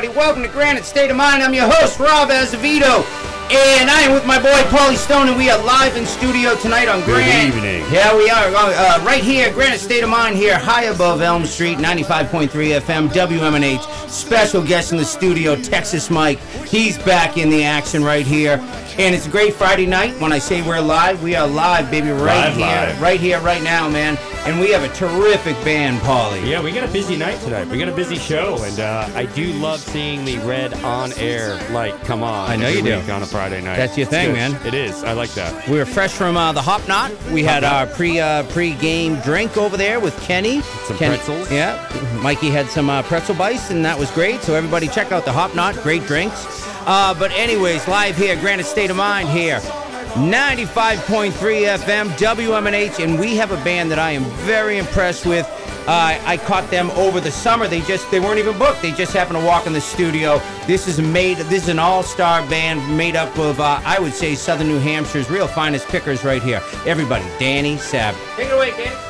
everybody, welcome to Granite State of Mind. I'm your host, Rob Azevedo, and I am with my boy, Paulie Stone, and we are live in studio tonight on Granite. Good evening. Yeah, we are. Uh, uh, right here, Granite State of Mind here, high above Elm Street, 95.3 FM, WMNH. Special guest in the studio, Texas Mike. He's back in the action right here. And it's a great Friday night. When I say we're live, we are live, baby, right Live, here. live. Right here, right now, man. And we have a terrific band, Paulie. Yeah, we got a busy night tonight. We got a busy show, and uh, I do love seeing the red on air light come on. I know you do. on a Friday night. That's your It's thing, good. man. It is. I like that. We were fresh from uh, the Hop Knot. We had our pre uh, pre game drink over there with Kenny. Some Kenny- pretzels. Yeah, Mikey had some uh, pretzel bites, and that was great. So everybody check out the Hop Knot. Great drinks. Uh, but anyways, live here, Granite State of Mind here. 95.3 FM, WMNH, and we have a band that I am very impressed with. Uh, I caught them over the summer. They just they weren't even booked. They just happened to walk in the studio. This is made. This is an all-star band made up of uh, I would say Southern New Hampshire's real finest pickers right here. Everybody, Danny Sav. Take it away, Danny.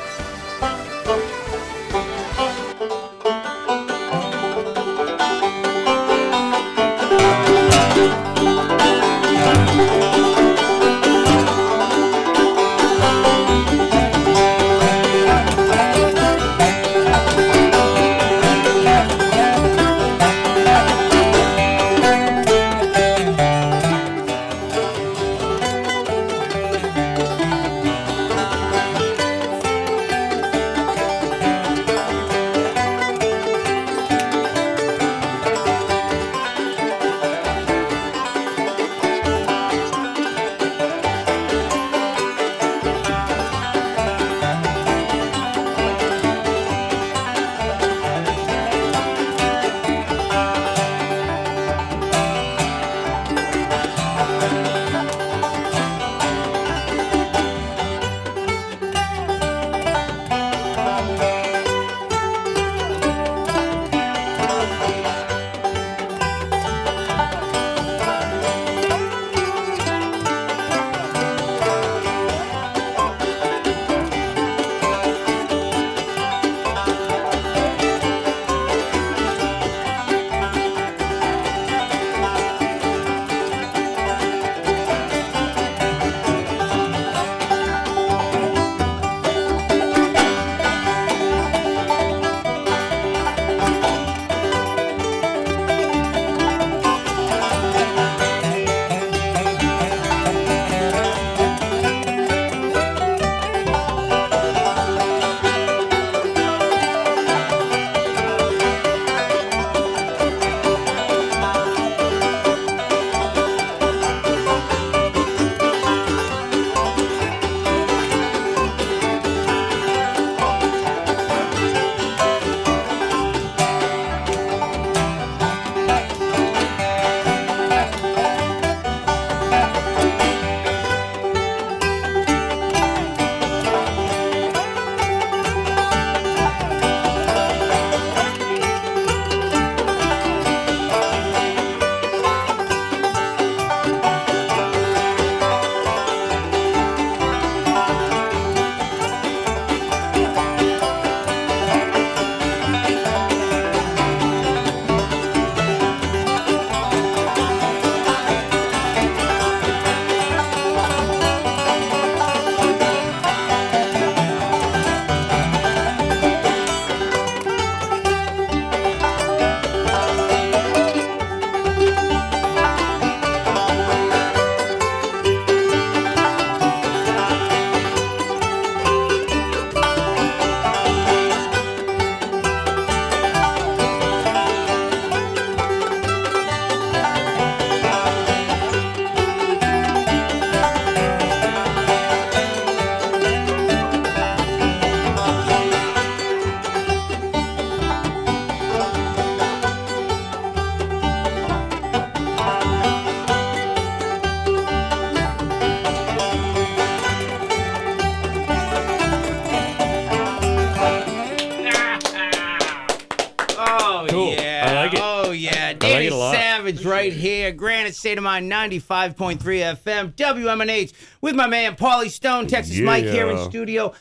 State of Mind 95.3 FM, WMNH, with my man Paulie Stone, Texas Mike here in studio.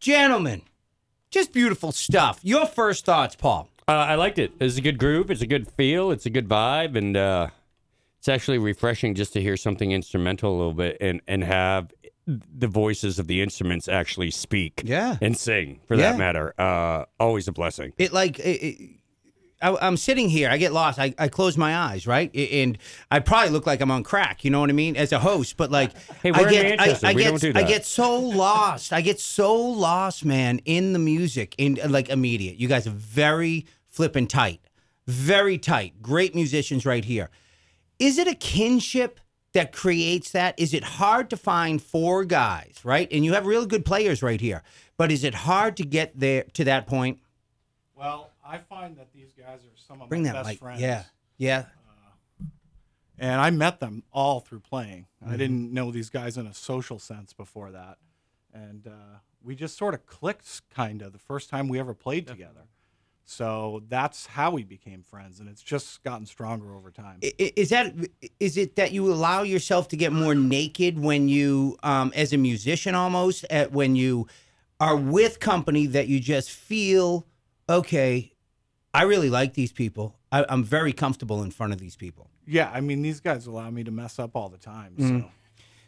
Gentlemen, just beautiful stuff. Your first thoughts, Paul. Uh, I liked it. It's a good groove. It's a good feel. It's a good vibe, and uh, it's actually refreshing just to hear something instrumental a little bit and and have the voices of the instruments actually speak. Yeah. and sing for Yeah. that matter. Uh, always a blessing. it like it, it, I, I'm sitting here, I get lost. I, I close my eyes, right, and I probably look like I'm on crack. You know what I mean, as a host. But like, Hey, I we're in get, Manchester. I, I We get, don't do I get so lost. I get so lost, man, in the music, in like immediate. You guys are very flippin' tight, very tight. Great musicians right here. Is it a kinship that creates that? Is it hard to find four guys, right? And you have really good players right here, but is it hard to get there to that point? Well, I find that these guys are some of Bring my that best mic. friends. Yeah, yeah. And I met them all through playing. Mm-hmm. I didn't know these guys in a social sense before that. And uh, we just sort of clicked, kind of, the first time we ever played together. So that's how we became friends. And it's just gotten stronger over time. Is that is it that you allow yourself to get more naked when you, um, as a musician, almost at when you are with company that you just feel okay? I really like these people. I, I'm very comfortable in front of these people. yeah, I mean, these guys allow me to mess up all the time. So. Mm.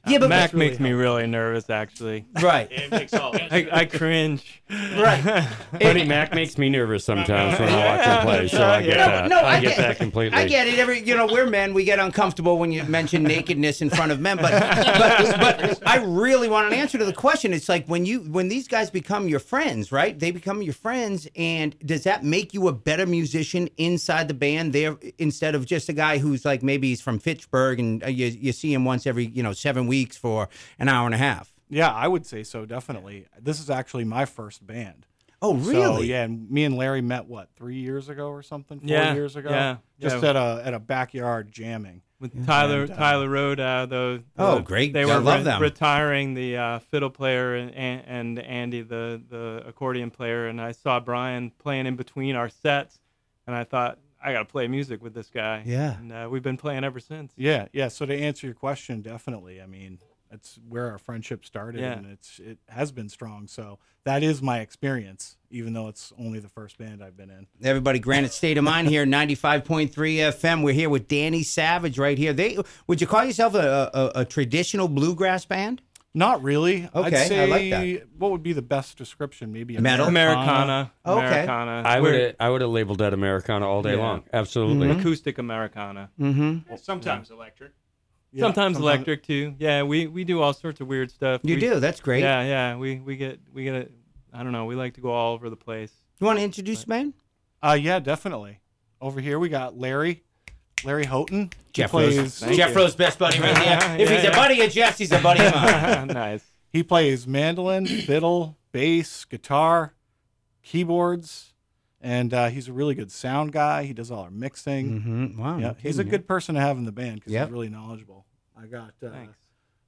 Yeah, but Mac really makes me really nervous, actually. right, It makes all. I, I cringe. right. Buddy Mac makes me nervous sometimes when I watch him play, so I get No, that. no, I, I get, get- that completely. I get it. Every you know, we're men. We get uncomfortable when you mention nakedness in front of men. But but but I really want an answer to the question. It's like when you when these guys become your friends, right? They become your friends, and does that make you a better musician inside the band there instead of just a guy who's like maybe he's from Fitchburg and uh, you you see him once every you know seven weeks for an hour and a half. Yeah, I would say so, definitely. This is actually my first band. Oh So, really? yeah, and me and Larry met what three years ago or something? Four Yeah, years ago. yeah, just yeah. at a at a backyard jamming. With Tyler And, uh, Tyler Road, uh, the, Oh, great. They I were love re- them. retiring the uh, fiddle player and, and, and Andy, the the accordion player, and I saw Brian playing in between our sets, and I thought I got to play music with this guy. Yeah. and uh, we've been playing ever since. Yeah, yeah. So to answer your question, definitely. I mean, that's where our friendship started, Yeah. and it's it has been strong. So that is my experience, even though it's only the first band I've been in. Everybody, Granite State of Mind here, 95.3 FM. We're here with Danny Savage right here. They Would you call yourself a, a, a traditional bluegrass band? Not really. Okay, I'd I say like that. what would be the best description? Maybe Metal? Americana, Okay. Americana. I We're would I would have labeled that Americana all day Yeah. long. Absolutely. acoustic Americana. Mm-hmm. Sometimes electric. Yeah, sometimes electric too. Yeah, we, we do all sorts of weird stuff. You We- do. That's great. Yeah, yeah. We we get we get a, I don't know. We like to go all over the place. You want to introduce the band? Uh, yeah, definitely. Over here we got Larry, Larry Houghton. Jeff plays. Rose. Jeff you. Rose, best buddy right here. Yeah, if he's a yeah. buddy of Jeff's, he's a buddy of mine. nice. He plays mandolin, fiddle, bass, guitar, keyboards, and uh, he's a really good sound guy. He does all our mixing. mm-hmm. Wow. Yeah, no he's a kidding, good person to have in the band because Yep. he's really knowledgeable. I got uh, Thanks.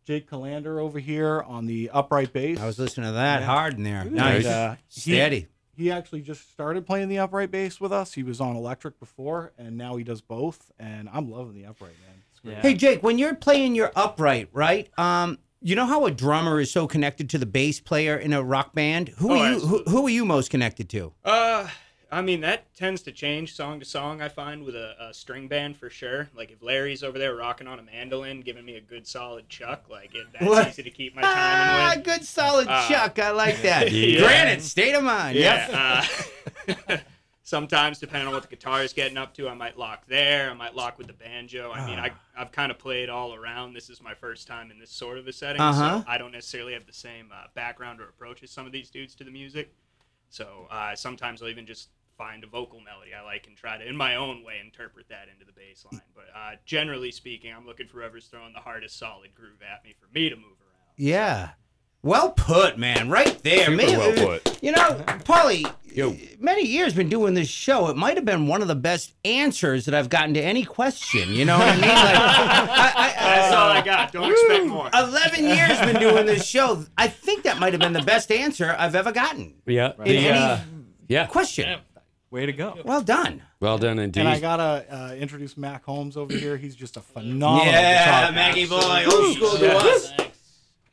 Jake Calander over here on the upright bass. man. I was listening to that Yeah. hard in there. and, Nice. uh, he- Steady. He actually just started playing the upright bass with us. He was on electric before, and now he does both. And I'm loving the upright, man. It's great. Yeah. Hey, Jake, when you're playing your upright, right? Um, you know how a drummer is so connected to the bass player in a rock band? Who Oh, are you? Who, who are you most connected to? Uh, I mean that tends to change song to song. I find with a, a string band for sure. Like if Larry's over there rocking on a mandolin, giving me a good solid chuck, like it, that's What? easy to keep my Ah, timing with. good solid Uh, chuck. I like that. Yeah. Granite, state of mind. Yep. Yeah. Uh, sometimes, depending on what the guitar is getting up to, I might lock there. I might lock with the banjo. I mean, I, Ah. I've kind of played all around. This is my first time in this sort of a setting, Uh-huh. so I don't necessarily have the same uh, background or approach as some of these dudes to the music. So uh, sometimes I'll even just find a vocal melody I like and try to, in my own way, interpret that into the bass line. But uh, generally speaking, I'm looking for whoever's throwing the hardest solid groove at me for me to move around. Yeah. Well put, man. Right there. Super Maybe- well put. You know, Paulie, Yo. many years been doing this show. It might have been one of the best answers that I've gotten to any question. You know what I mean? Like, I, I, That's all I got. Don't expect more. 11 years been doing this show. I think that might have been the best answer I've ever gotten. Yeah. In The, any uh, yeah. question. Way to go. Well done. Well done indeed. And I gotta uh, introduce Mac Holmes over here. He's just a phenomenal Yeah, guitar Maggie boy, old school to us.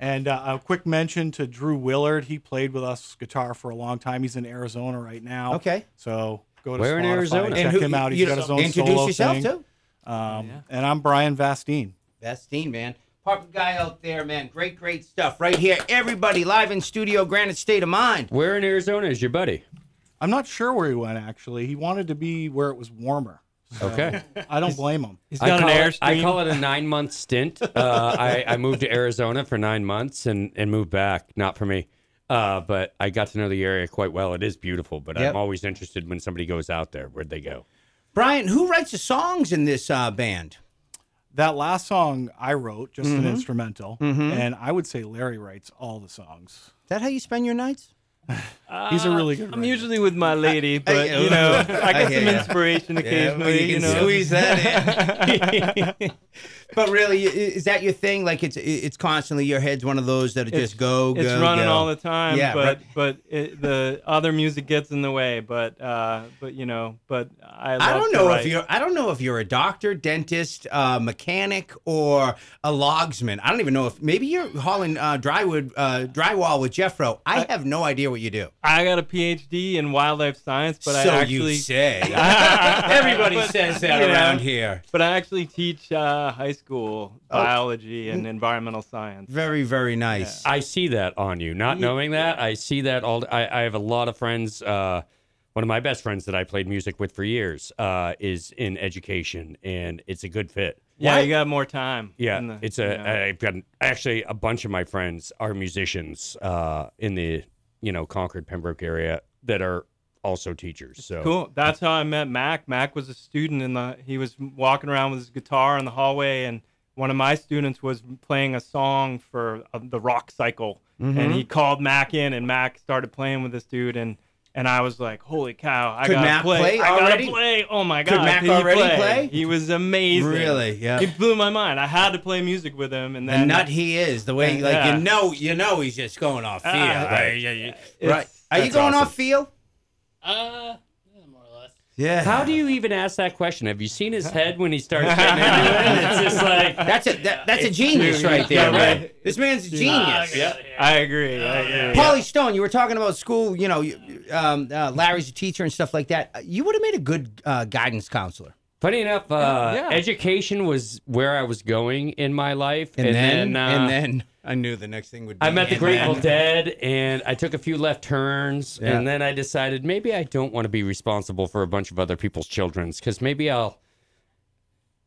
And uh, a quick mention to Drew Willard. He played with us guitar for a long time. He's in Arizona right now. Okay. So Go to Where in Spotify, Arizona? Check who- him out. He's you got his own introduce solo yourself thing. too. Um, And I'm Brian Vastine. Vastine, team, man. Papa guy out there, man. Great, great stuff right here. Everybody live in studio, Granite State of Mind. Where in Arizona is your buddy? I'm not sure where he went actually. He wanted to be where it was warmer. So Okay. I don't blame him. He's I got an call, it, I call it a nine month stint. Uh, I, I moved to Arizona for nine months and, and moved back. Not for me. Uh, but I got to know the area quite well. It is beautiful, but Yep. I'm always interested when somebody goes out there. Where'd they go? Brian, who writes the songs in this uh, band? That last song I wrote, just Mm-hmm. an instrumental, and I would say Larry writes all the songs. Is that how you spend your nights? He's a uh, really good. I'm writer. usually with my lady, but I- you know, I I get hear some ya. inspiration occasionally. you, know, squeeze that in. but really, is that your thing? Like it's it's constantly your head's one of those that just go, go, it's running go. all the time. Yeah, but right. but it, the other music gets in the way. But uh, but you know, but I. I don't know if you're I don't know if you're a doctor, dentist, uh, mechanic, or a logsman. I don't even know if maybe you're hauling uh, drywood uh, drywall with Jeffro. I have no idea what you do. I got a PhD in wildlife science, but so I actually So you say. Everybody But, says that you know, around here. But I actually teach uh, high school biology and environmental science. Very very nice. I see that on you. Not knowing that, I see that all. I, I have a lot of friends. Uh, one of my best friends that I played music with for years uh, is in education, and it's a good fit. Yeah, Why- you got more time. Yeah, in the- it's a. you know. have got actually a bunch of my friends are musicians uh, in the you know Concord Pembroke area that are also teachers. So Cool. That's how I met Mac. Mac was a student in the. He was walking around with his guitar in the hallway, and one of my students was playing a song for uh, the Rock Cycle, Mm-hmm. and he called Mac in, and Mac started playing with this dude, and and I was like, "Holy cow! I Could gotta Mac play! play I gotta play! Oh my god! Could Mac he already play? He was amazing. Really? Yeah. He blew my mind. I had to play music with him, and The then nut he is, the way like Yeah. you know, you know he's just going off feel. Ah, right? it's- right. Are you going awesome. off feel? Uh, yeah, more or less. Yeah. How do you even ask that question? Have you seen his head when he starts getting into it? It's just like That's a that, that's a genius right there, Yeah, man. right. This man's a genius. get Yeah. I agree. I agree. Paulie Stone, you were talking about school. You know, um, uh, Larry's a teacher and stuff like that. You would have made a good uh, guidance counselor. Funny enough, uh, Yeah. education was where I was going in my life, And, then, uh, and then I knew the next thing would be. I met the Grateful. Dead, and I took a few left turns, Yeah. and then I decided maybe I don't want to be responsible for a bunch of other people's children's, because maybe I'll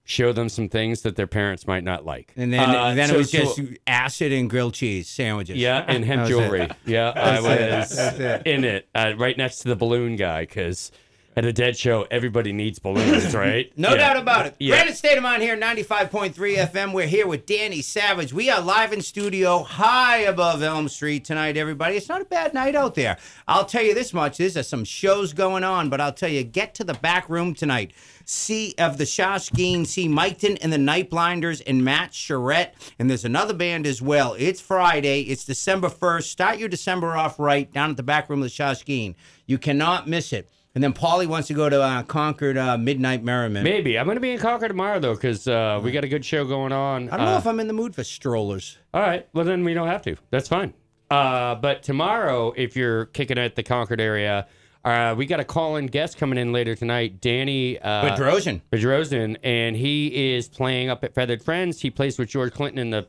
show them some things that their parents might not like. And then, Uh, then so- it was so- just acid and grilled cheese sandwiches. yeah, and hemp That was it. jewelry. Yeah, I was That's it. in it, uh, right next to the balloon guy, because at a dead show, everybody needs balloons, right? No Yeah. doubt about it. Yeah. Granite State of Mind here, 95.3 FM. We're here with Danny Savage. We are live in studio high above Elm Street tonight, everybody. It's not a bad night out there. I'll tell you this much. There's uh, some shows going on, but I'll tell you, get to the back room tonight. See of the Shaskeen, see Miketon and the Night Blinders and Matt Charette. And there's another band as well. It's Friday. It's December 1st. Start your December off right down at the back room of the Shaskeen. You cannot miss it. And then Paulie wants to go to uh, Concord uh, Midnight Merriment. Maybe I'm going to be in Concord tomorrow though, because uh, we got a good show going on. I don't know Uh, if I'm in the mood for strollers. All right. Well, then we don't have to. That's fine. Uh, but tomorrow, if you're kicking at the Concord area, uh, we got a call-in guest coming in later tonight, Danny uh, Bedrosian. Bedrosian, and he is playing up at Feathered Friends. He plays with George Clinton in the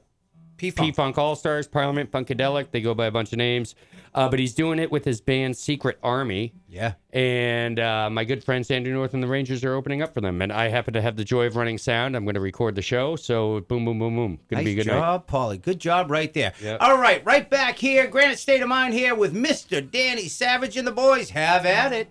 P-Funk. P-Funk All-Stars, Parliament Funkadelic. They go by a bunch of names. Uh, but he's doing it with his band Secret Army. Yeah. And uh, my good friends Andrew North and the Rangers are opening up for them. And I happen to have the joy of running sound. I'm going to record the show. So boom, boom, boom, boom. Going to Nice be a good night. job, Paulie. Good job right there. Yep. All right, right back here, Granite State of Mind here with Mr. Danny Savage and the boys. Have at it.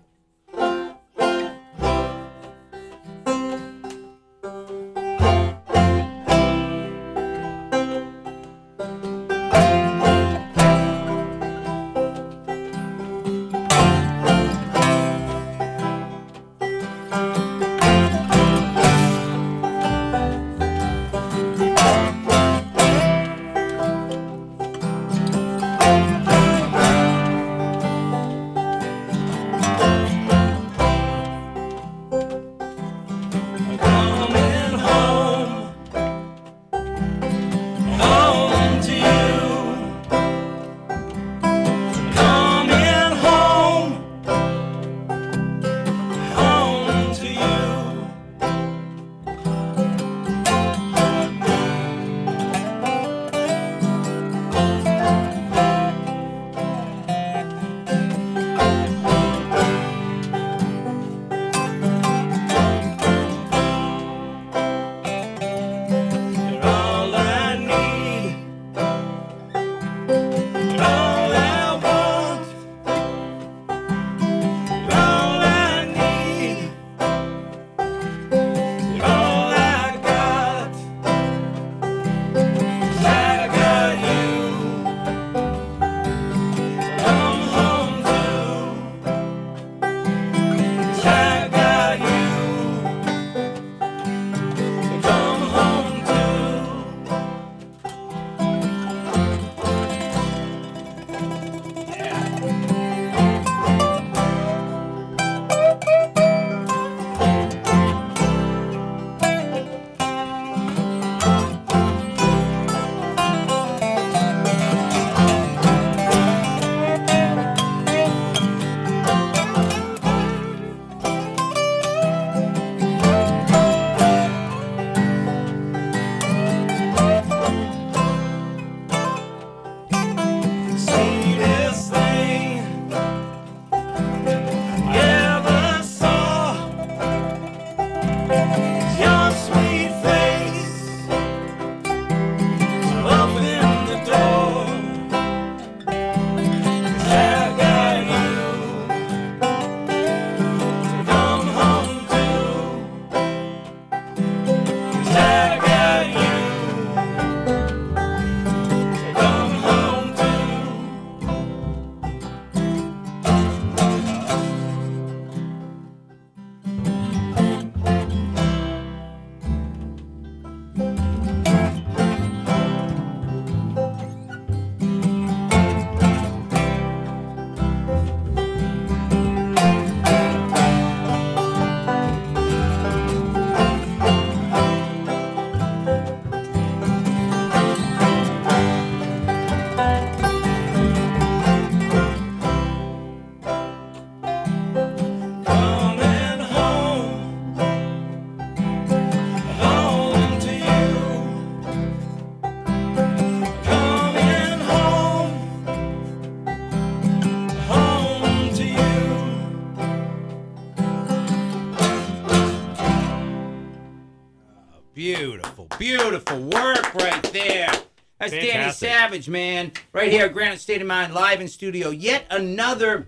Savage, man. Right here, at Granite State of Mind, live in studio. Yet another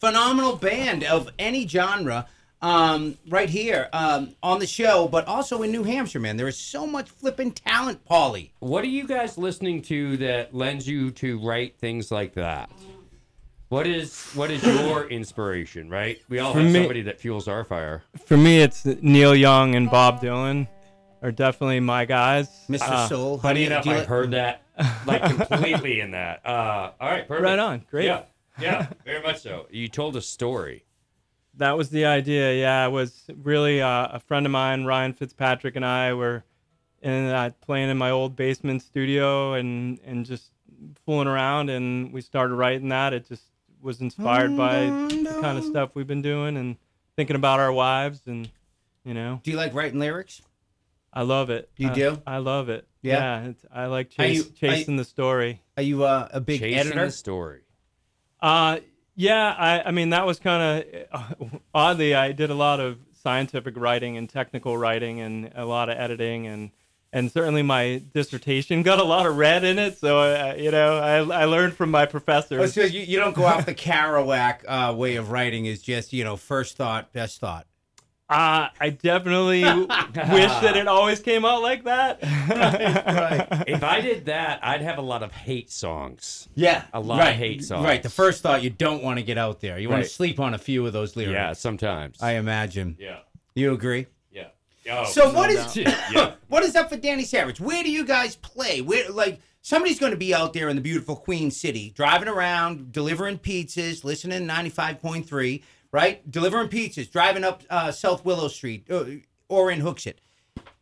phenomenal band of any genre um, right here um, on the show, but also in New Hampshire, man. There is so much flipping talent, Paulie. What are you guys listening to that lends you to write things like that? What is what is your inspiration, right? We all For have me- somebody that fuels our fire. For me, it's Neil Young and Bob Dylan are definitely my guys. Mr. Uh, Soul. how do Funny enough, do you I like- heard that like completely in that. Uh, all right, perfect. Right on. Great. Yeah, yeah, very much so. You told a story. That was the idea. Yeah, it was really uh, a friend of mine, Ryan Fitzpatrick, and I were in uh, playing in my old basement studio and and just fooling around, and we started writing that. It just was inspired by the kind of stuff we've been doing and thinking about our wives, and you know, Do you like writing lyrics? I love it. You I- do? I love it. Yeah? Yeah, it's, I like chase, you- are you- chasing the story. Are you uh, a big Chasing editor? the story. Uh, yeah, I, I mean, that was kind of oddly, I did a lot of scientific writing and technical writing and a lot of editing and and certainly my dissertation got a lot of red in it. So, uh, you know, I, I learned from my Oh, professors. so you, you don't go off the Kerouac uh, way of writing is just, you know, first thought, best thought. Uh, I definitely wish that it always came out like that. If I did that, I'd have a lot of hate songs. Yeah. A lot right. of hate songs. Right. The first thought you don't want to get out there. You want to sleep on a few of those lyrics. Yeah, sometimes. I imagine. yeah, You agree? yeah. Oh, So what is yeah. what is up for Danny Savage? Where do you guys play? Where like somebody's going to be out there in the beautiful Queen City, driving around, delivering pizzas, listening to ninety five point three, right? Delivering pizzas, driving up uh, South Willow Street uh, or in Hooksett,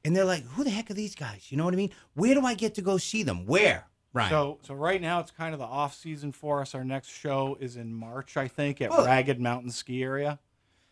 and they're like, "Who the heck are these guys?" You know what I mean? Where do I get to go see them? Where? Right. So, so right now it's kind of the off season for us. Our next show is in March, I think, at Oh. Ragged Mountain Ski Area.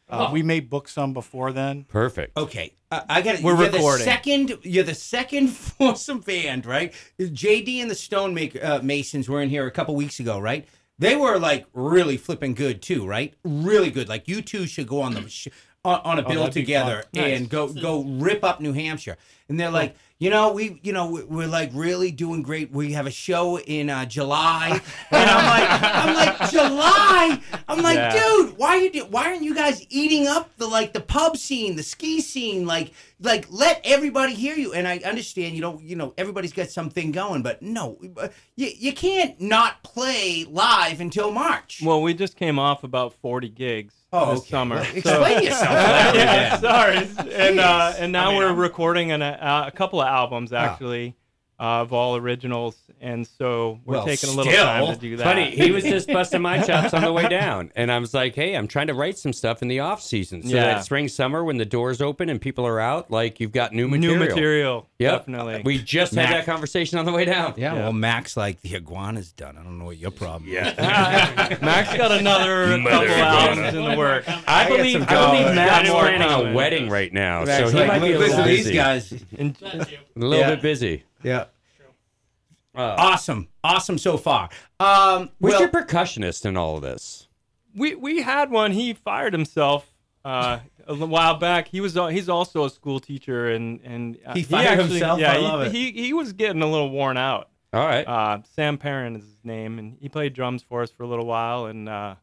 Uh, We may book some before then. Perfect. Okay, uh, I got it. We're you're recording. The second, you're the second foursome band, right? JD and the Stone make, uh, Masons were in here a couple weeks ago, right? They were like really flipping good too, right? Really good. Like you two should go on the sh- on, on a bill Oh, together fun. and go go rip up New Hampshire. And they're like, you know, we you know we- we're like really doing great. We have a show in uh, July, and I'm like, I'm like July. I'm like, Yeah. dude, why are you do- why aren't you guys eating up the like the pub scene, the ski scene, like like let everybody hear you? And I understand you don't, you know, everybody's got something going, but no, uh, you you can't not play live until March. well, we just came off about 40 gigs Oh, this okay. summer. Well, So- explain yourself. yeah, sorry. And uh, and now I mean, we're I'm- recording an, uh, a couple of albums Ah. actually uh, of all originals, and so we're Well, taking a little still. time to do that. Funny, he was just busting my chops on the way down, and I was like, "Hey, I'm trying to write some stuff in the off season, so Yeah. that spring, summer, when the doors open and people are out, like you've got new material. new material." material. Yep. Definitely. We just Mac- had that conversation on the way down. Yeah, Yeah. well, Max like the iguana's done. I don't know what your problem. is. Yeah. Max got another Mother couple iguana. albums in the work. I got believe some I believe dogs. Matt's planning a wedding right now, Max so he like, might be a little to these busy. guys. A little Yeah. bit busy. Yeah. Uh, Awesome, awesome so far. Um, Where's well, your percussionist in all of this? we we had one. He fired himself uh, a while back. He was al- he's also a school teacher, and and uh, He fired himself? Yeah, I he, it. he he was getting a little worn out. All right. Uh, Sam Perrin is his name, and he played drums for us for a little while, and uh,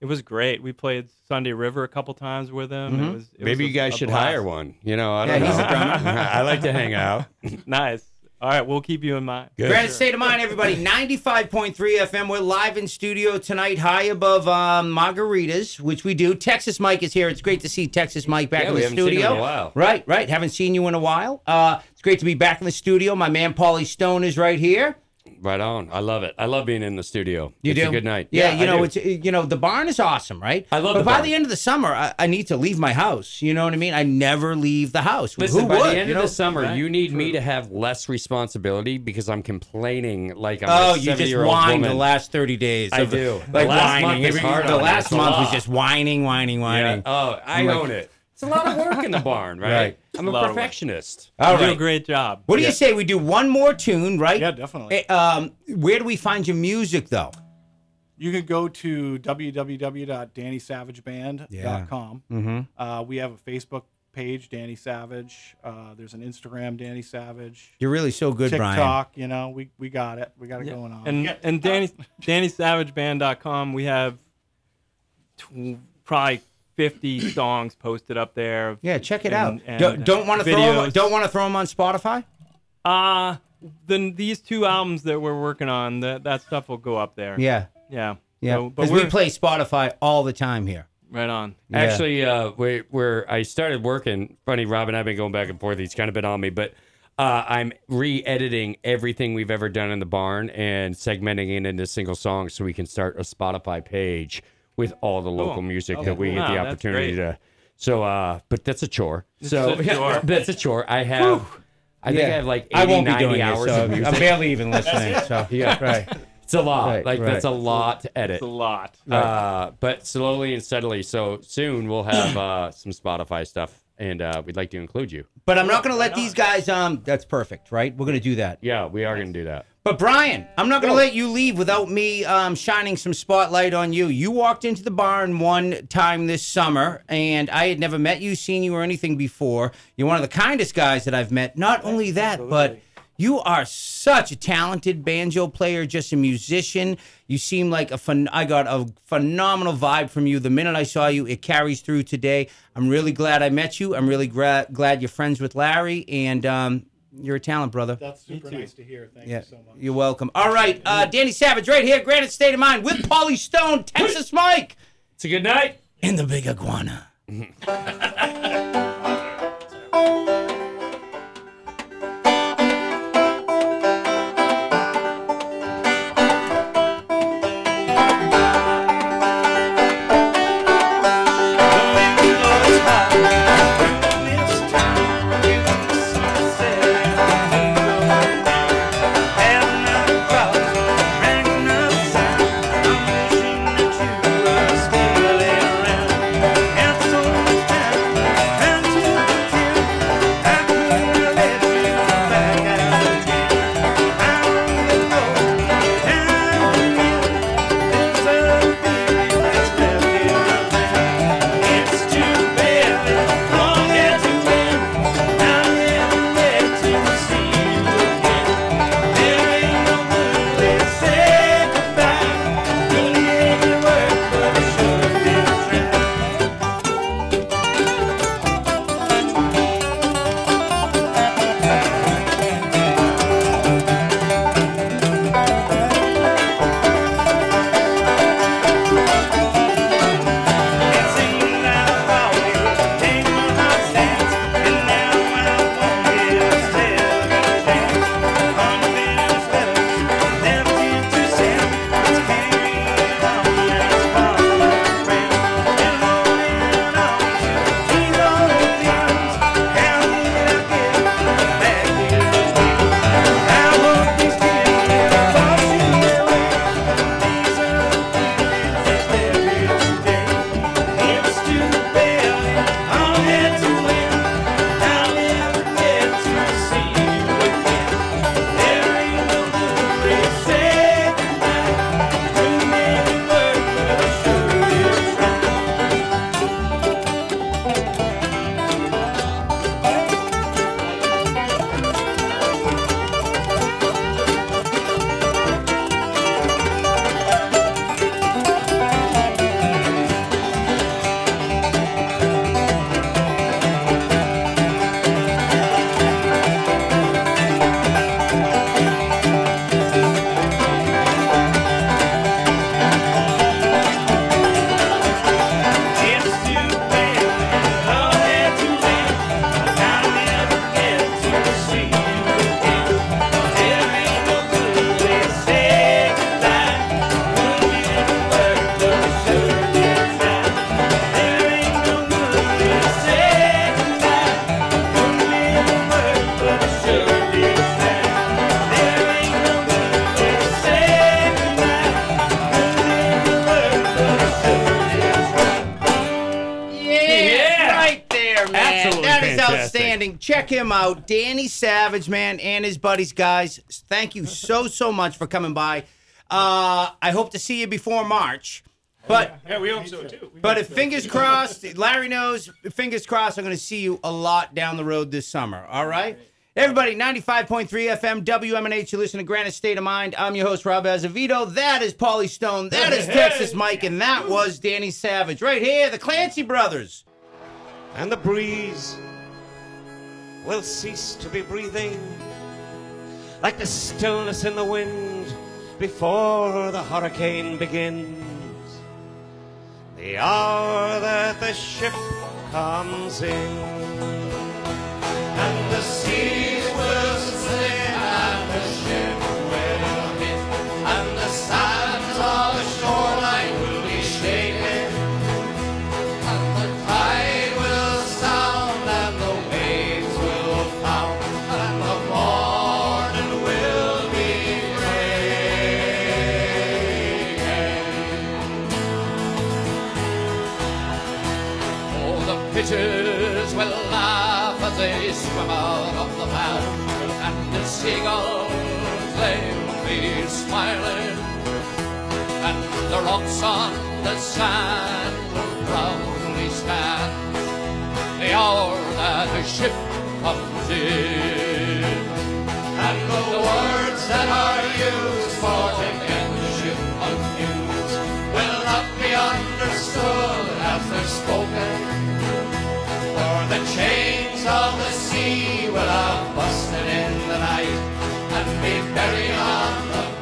it was great. We played Sunday River a couple times with him. Mm-hmm. It was, it Maybe was you guys a should blast. hire one. You know, I don't he's know. a drummer. I like to hang out. Nice. All right, we'll keep you in mind. Good. Granite State of Mind, everybody. 95.3 FM. We're live in studio tonight, high above um, Margaritas, which we do. Texas Mike is here. It's great to see Texas Mike back Yeah, in we the haven't seen him studio. in a while. Right, right. Haven't seen you in a while. Uh, it's great to be back in the studio. My man Paulie Stone is right here. Right on. I love it. I love being in the studio. You it's do a good night. Yeah, you I know do. it's you know the barn is awesome, right? I love But the by barn. the end of the summer, I, I need to leave my house. You know what I mean? I never leave the house. Listen, Who by would? the end you of know? the summer, Right. you need me to have less responsibility because I'm complaining like I'm Oh, you just 70-year-old whined woman. the last thirty days. I do. Like The last whining. month is hard the last month was just whining, whining, whining. Yeah. Oh, I I'm like- own it. It's a lot of work in the barn, right? Right. I'm a lot perfectionist. All you do a great job. What do you say we do one more tune, right? Yeah, definitely. Eh, Um, where do we find your music, though? You can go to www.dannysavageband.com. Mm-hmm. Uh, we have a Facebook page, Danny Savage. Uh, there's an Instagram, Danny Savage. You're really so good, Brian. TikTok, you know, we, we got it. We got it going on. And and Danny DannySavageBand.com, we have tw- probably 50 songs posted up there. Yeah, check it And- out. and don't don't want to throw 'em- videos. don't want to throw them on Spotify. Uh then these two albums that we're working on, that that stuff will go up there. Yeah, Yeah. yeah. So, but Because we play Spotify all the time here. right on. Yeah. Actually, uh, where, where I started working, funny, Rob and I've been going back and forth. He's kind of been on me, but uh, I'm re editing everything we've ever done in the barn and segmenting it into single songs so we can start a Spotify page with all the local music that we get Wow, the that's opportunity great. to. So, uh, but that's a chore. so, a chore. that's a chore. I have, I think I have like 80, I won't be 90 doing it, hours so of I'm music. barely even listening. So Yeah. right. It's a lot. Right, like, right. that's a lot to edit. It's a lot. Uh, but slowly and steadily. So soon we'll have uh, some Spotify stuff, and uh, we'd like to include you. But I'm not going to let these guys. Um, that's perfect, right? We're going to do that. Yeah, we are going to do that. But Brian, I'm not going to let you leave without me um, shining some spotlight on you. You walked into the barn one time this summer, and I had never met you, seen you, or anything before. You're one of the kindest guys that I've met. Not only that, but you are such a talented banjo player, just a musician. You seem like a phen- I got a phenomenal vibe from you the minute I saw you. It carries through today. I'm really glad I met you. I'm really gra- glad you're friends with Larry, and um, you're a talent, brother. That's super nice to hear. Thank Yeah, you so much. you're welcome. All right, uh, Danny Savage, right here, Granite State of Mind with Paulie Stone, Texas Mike, It's a good night. and the Big Iguana. his buddies, guys. Thank you so so much for coming by. Uh, I hope to see you before March. But Yeah, we hope so too. but if fingers crossed, Larry knows. Fingers crossed, I'm going to see you a lot down the road this summer. All right. Everybody, 95.3 FM, WMNH, you listen to Granite State of Mind. I'm your host, Rob Azevedo. That is Paulie Stone. That is Texas Mike. And that was Danny Savage. Right here, the Clancy Brothers. and the breeze will cease to be breathing like the stillness in the wind before the hurricane begins. The hour that the ship comes in, the rocks on the sand will proudly stand the hour that the ship comes in. And the words that are used for to get the ship unused will not be understood as they're spoken. For the chains of the sea will have busted in the night and be buried on the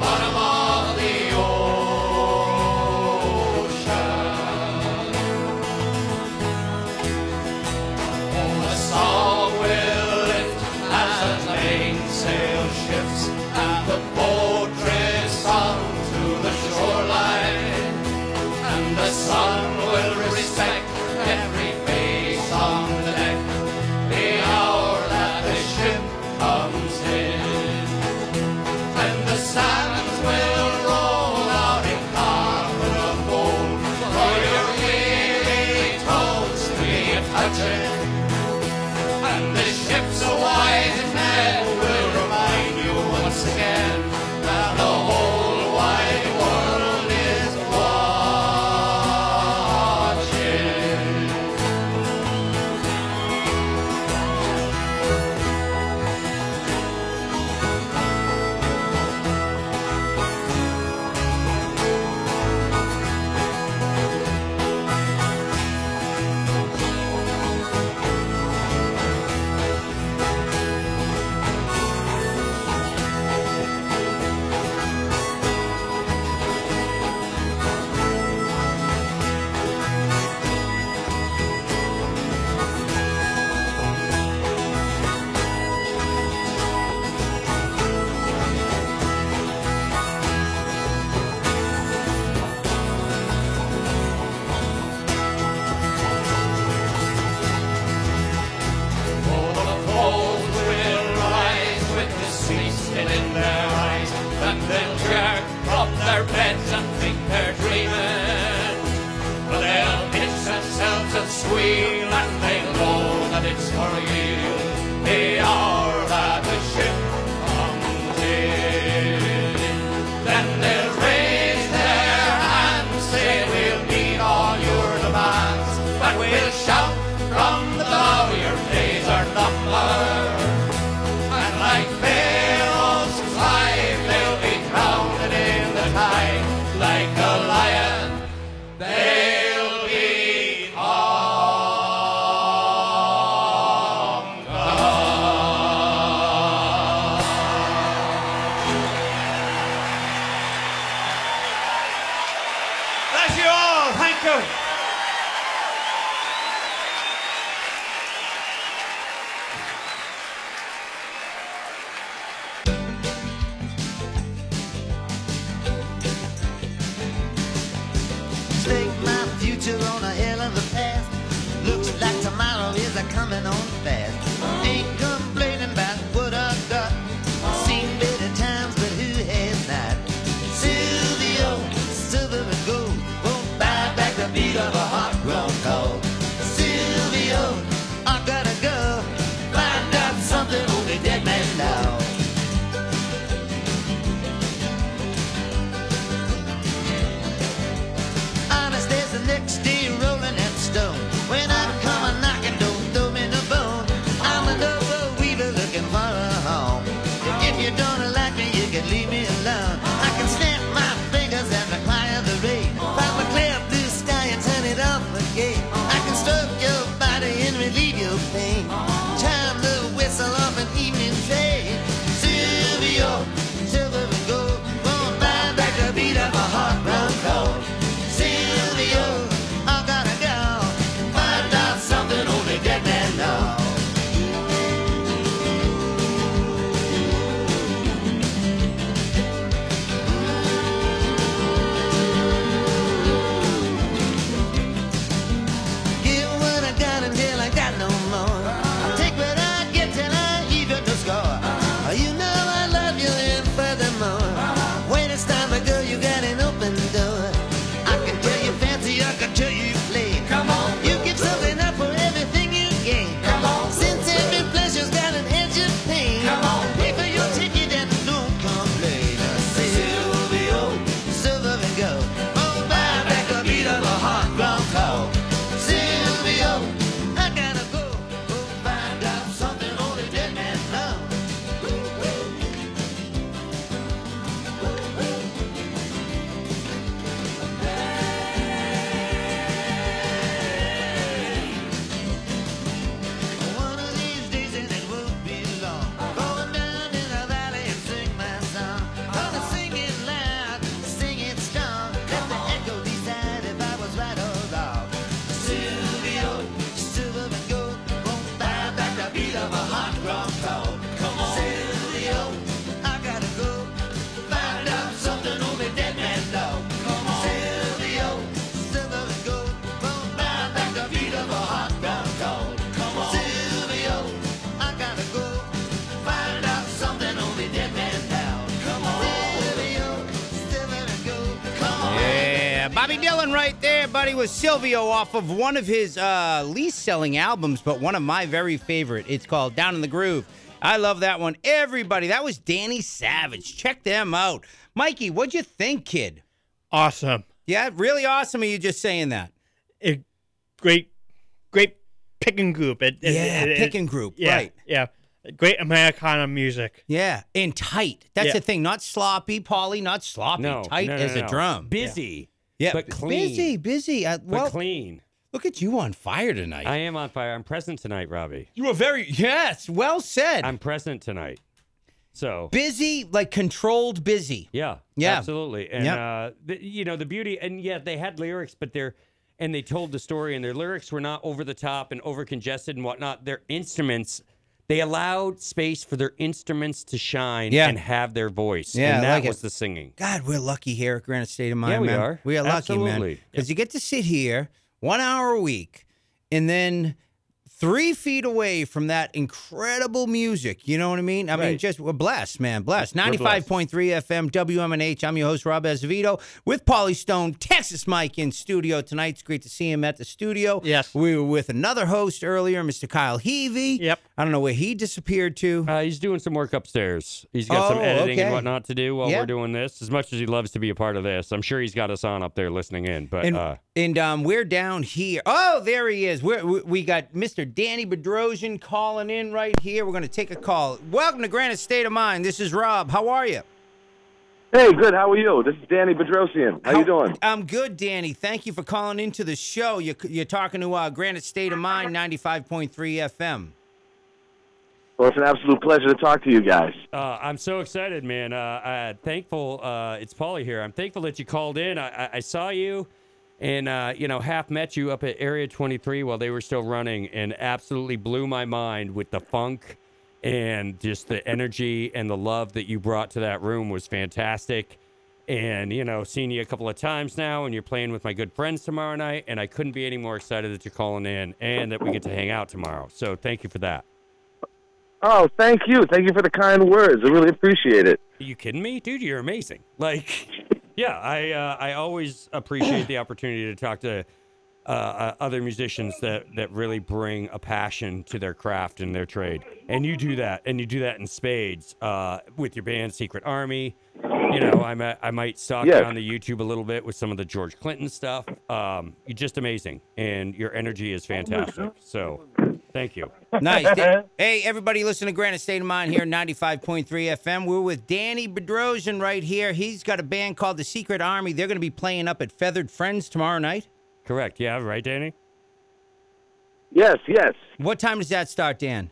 was Silvio off of one of his uh, least selling albums, but one of my very favorite. It's called Down in the Groove. I love that one. Everybody, that was Danny Savage. Check them out. Mikey, what'd you think, kid? Awesome. Yeah, really awesome. Are you just saying that? A great, great picking group. It, it- Yeah, it- it- picking group, Yeah, right. Yeah. Great Americana music. Yeah, and tight. That's Yeah. the thing. Not sloppy, Polly. Not sloppy. No, tight no, no, as a drum. Busy. Yeah, but clean. Busy, busy. Uh, But clean. look at you on fire tonight. I am on fire. I'm present tonight, Robbie. you are very yes. Well said. I'm present tonight. So busy, like controlled busy. yeah, Yeah. absolutely. And Yep. uh, the, you know the beauty, and yeah, they had lyrics, but they're and they told the story, and their lyrics were not over the top and over congested and whatnot. Their instruments. They allowed space for their instruments to shine Yeah. and have their voice. Yeah, and that like it. was the singing. God, we're lucky here at Granite State of Mind. Yeah, we man. are. We are lucky, man. Absolutely. Because you get to sit here one hour a week, and then three feet away from that incredible music. You know what I mean? I mean, just we're blessed, man. Blessed. Ninety-five point three FM WMNH. I'm your host Rob Azevedo with Paulie Stone, Texas Mike in studio tonight. It's great to see him at the studio. Yes. we were with another host earlier, Mr. Kyle Heavey. Yep. I don't know where he disappeared to. Uh, he's doing some work upstairs. He's got some Oh, editing okay. and whatnot to do while Yeah. we're doing this. As much as he loves to be a part of this, I'm sure he's got us on up there listening in. But And, uh, and um, we're down here. Oh, there he is. We're, we we got Mr. Danny Bedrosian calling in right here. We're going to take a call. Welcome to Granite State of Mind. This is Rob. How are you? Hey, good. How are you? This is Danny Bedrosian. How, you doing? I'm good, Danny. Thank you for calling into the show. You're, you're talking to uh, Granite State of Mind, 95.3 FM. Well, it's an absolute pleasure to talk to you guys. Uh, I'm so excited, man. Uh, uh, thankful. Uh, it's Paulie here. I'm thankful that you called in. I, I, I saw you, and uh, you know, half met you up at Area 23 while they were still running, and absolutely blew my mind with the funk and just the energy and the love that you brought to that room was fantastic. And you know, seeing you a couple of times now, and you're playing with my good friends tomorrow night, and I couldn't be any more excited that you're calling in and that we get to hang out tomorrow. So thank you for that. Oh, thank you. Thank you for the kind words. I really appreciate it. Are you kidding me, dude? You're amazing. Like, yeah, I uh, I always appreciate the opportunity to talk to uh, uh, other musicians that that really bring a passion to their craft and their trade, and you do that, and you do that in spades uh, with your band Secret Army. You know, I might I might stalk Yes. you on the YouTube a little bit with some of the George Clinton stuff. Um, you're just amazing, and your energy is fantastic. So, thank you. Nice. Hey, everybody, listen to Granite State of Mind here, 95.3 FM. We're with Danny Bedrosian right here. He's got a band called The Secret Army. They're going to be playing up at Feathered Friends tomorrow night. Correct. Yeah. Right, Danny. Yes, yes. What time does that start, Dan?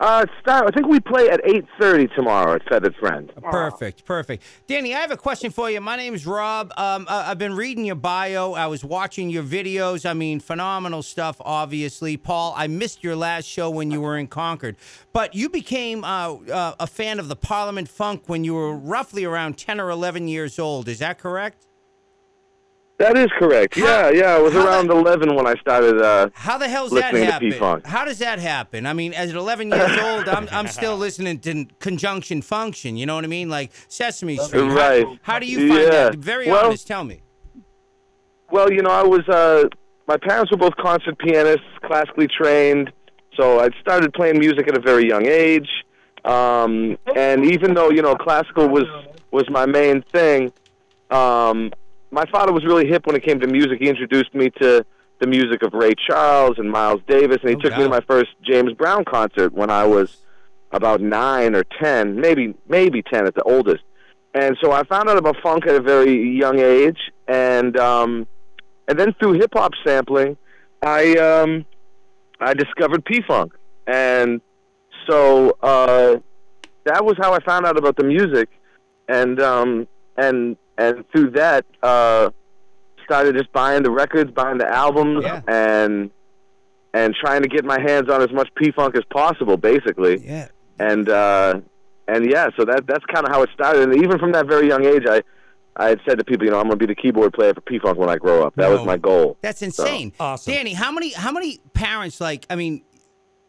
Uh, start. I think we play at eight thirty tomorrow at Feathered Friend. Perfect, perfect. Danny, I have a question for you. My name is Rob. Um, I- I've been reading your bio. I was watching your videos. I mean, phenomenal stuff, obviously. Paul, I missed your last show when you were in Concord, but you became uh, uh, a fan of the Parliament Funk when you were roughly around 10 or 11 years old. Is that correct? That is correct. How- yeah, yeah. I was around the- eleven when I started. Uh, How the hell's that happen? How does that happen? I mean, as 11 years old, I'm, I'm still listening to conjunction function. You know what I mean? Like Sesame Street. How- Right. How, do you find Yeah. that? Very Well- honest. Tell me. well, you know, I was. Uh, my parents were both concert pianists, classically trained. So I started playing music at a very young age. Um, and even though you know classical was was my main thing, um, my father was really hip when it came to music. He introduced me to the music of Ray Charles and Miles Davis, and he Oh, took me to my first James Brown concert when I was about nine or ten, maybe maybe ten at the oldest. And so I found out about funk at a very young age, and um, and then through hip hop sampling, I um, I discovered P Funk, and so uh, that was how I found out about the music, and um, and and through that uh, started just buying the records, buying the albums, Yeah. and and trying to get my hands on as much P Funk as possible, basically Yeah. and uh, and yeah, so that that's kind of how it started. And even from that very young age, I I had said to people, you know, I'm going to be the keyboard player for P Funk when I grow up. That No. was my goal. That's insane. Awesome. Danny, how many how many parents like I mean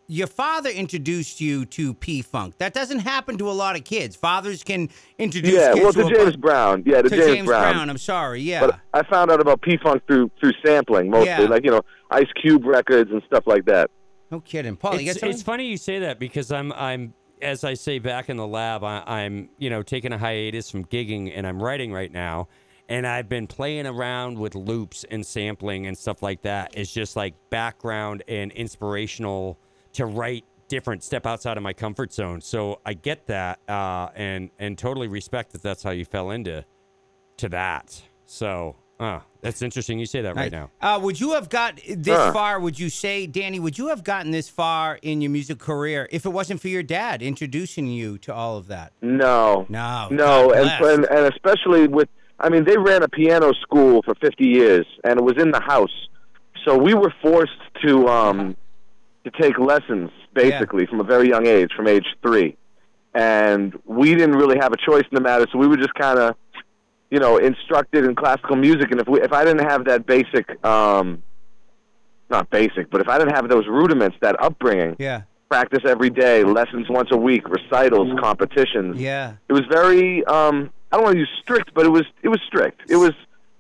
your father introduced you to P Funk. That doesn't happen to a lot of kids. Fathers can introduce Yeah, kids well, to to James bu- Brown. Yeah, to, to James, Brown. I'm sorry. Yeah. But I found out about P Funk through through sampling mostly, Yeah. like you know Ice Cube records and stuff like that. no kidding, Paul. You got it's, it's funny you say that because I'm I'm as I say back in the lab I, I'm you know taking a hiatus from gigging and I'm writing right now and I've been playing around with loops and sampling and stuff like that. It's just like background and inspirational to write different step outside of my comfort zone. So I get that uh, and and totally respect that that's how you fell into to that. So uh, that's interesting you say that right now. Uh, would you have got this Huh. far? Would you say, Danny? Would you have gotten this far in your music career if it wasn't for your dad introducing you to all of that? No, No, no, and, and and especially with, I mean, they ran a piano school for 50 years, and it was in the house, so we were forced to um to take lessons basically from a very young age, from age three, and we didn't really have a choice in the matter, so we were just kind of, you know, instructed in classical music, and if we if I didn't have that basic, um, not basic, but if I didn't have those rudiments, that upbringing, Yeah, practice every day, lessons once a week, recitals, competitions yeah. it was very um I don't want to use strict, but it was it was strict. It was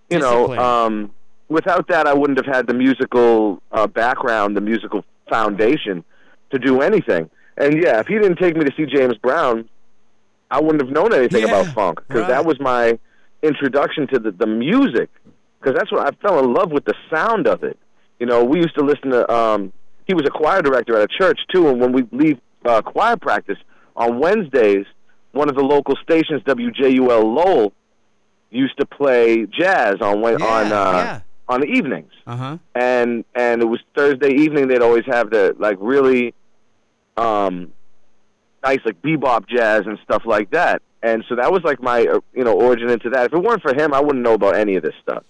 you know um without that I wouldn't have had the musical uh, background, the musical foundation to do anything. And yeah, if he didn't take me to see James Brown, I wouldn't have known anything Yeah, about funk because right. that was my introduction to the the music because that's what I fell in love with the sound of it. You know, we used to listen to um he was a choir director at a church too and when we leave uh, choir practice on Wednesdays one of the local stations WJUL Lowell used to play jazz on Wed- Yeah, on uh yeah. On the evenings Uh huh. and and it was Thursday evening. They'd always have the like really um nice like bebop jazz and stuff like that. And so that was like my uh, you know origin into that. If it weren't for him, I wouldn't know about any of this stuff.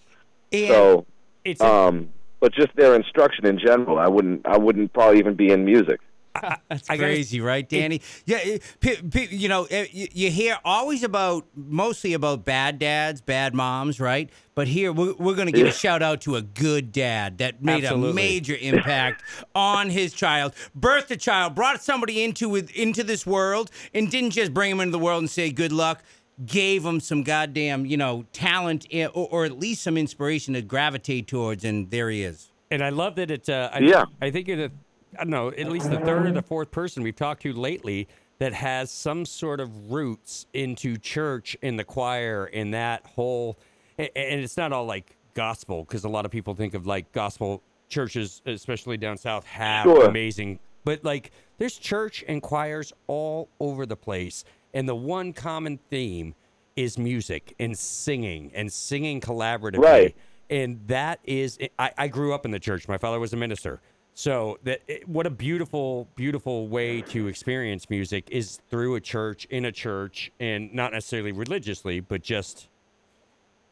And So It's a- um, but just their instruction in general, I wouldn't I wouldn't probably even be in music. That's I gotta- crazy, right, Danny? yeah, it- pe- pe- you know, eh, you, you hear always about, mostly about bad dads, bad moms, right? But here we're, we're going to give a shout out to a good dad that made a major impact on his child, birthed a child, brought somebody into with into this world, and didn't just bring him into the world and say good luck. Gave him some goddamn, you know, talent eh, or, or at least some inspiration to gravitate towards, and there he is. And I love that it's. Uh, I, Yeah. I think you're the. I don't know. At least the third or the fourth person we've talked to lately that has some sort of roots into church in the choir in that whole. And it's not all like gospel because a lot of people think of like gospel churches, especially down south, have Sure. amazing. But like, there's church and choirs all over the place, and the one common theme is music and singing and singing collaboratively Right. and that is I, I grew up in the church my father was a minister so that it, what a beautiful beautiful way to experience music is through a church in a church and not necessarily religiously but just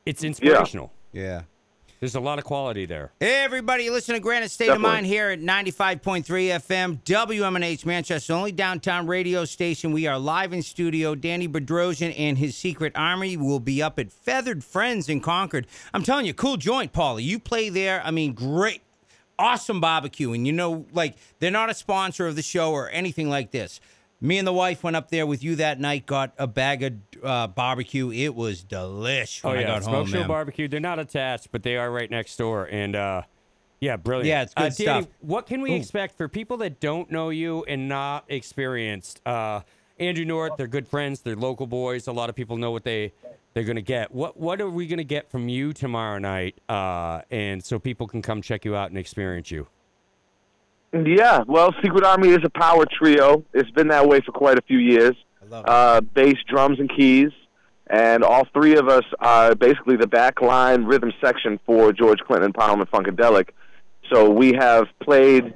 it's inspirational Yeah. there's a lot of quality there Hey, everybody, listen to Granite State of Mind here at 95.3 FM, WMNH Manchester, only downtown radio station. We are live in studio. Danny Bedrosian and his secret army will be up at Feathered Friends in Concord. I'm telling you, cool joint, Paulie. You play there. I mean, great, awesome barbecue. And you know, like, they're not a sponsor of the show or anything like this. Me and the wife went up there with you that night, got a bag of uh, barbecue. It was delish when oh I yeah got smoke home, show barbecue they're not attached but they are right next door and uh yeah brilliant Yeah, it's good uh, Danny, stuff. what can we expect for people that don't know you and not experienced uh andrew north they're good friends they're local boys a lot of people know what they they're gonna get what what are we gonna get from you tomorrow night uh and so people can come check you out and experience you Yeah, well, Secret Army is a power trio. It's been that way for quite a few years. love. Uh, bass, drums, and keys, and all three of us are basically the backline rhythm section for George Clinton and Parliament Funkadelic. So we have played,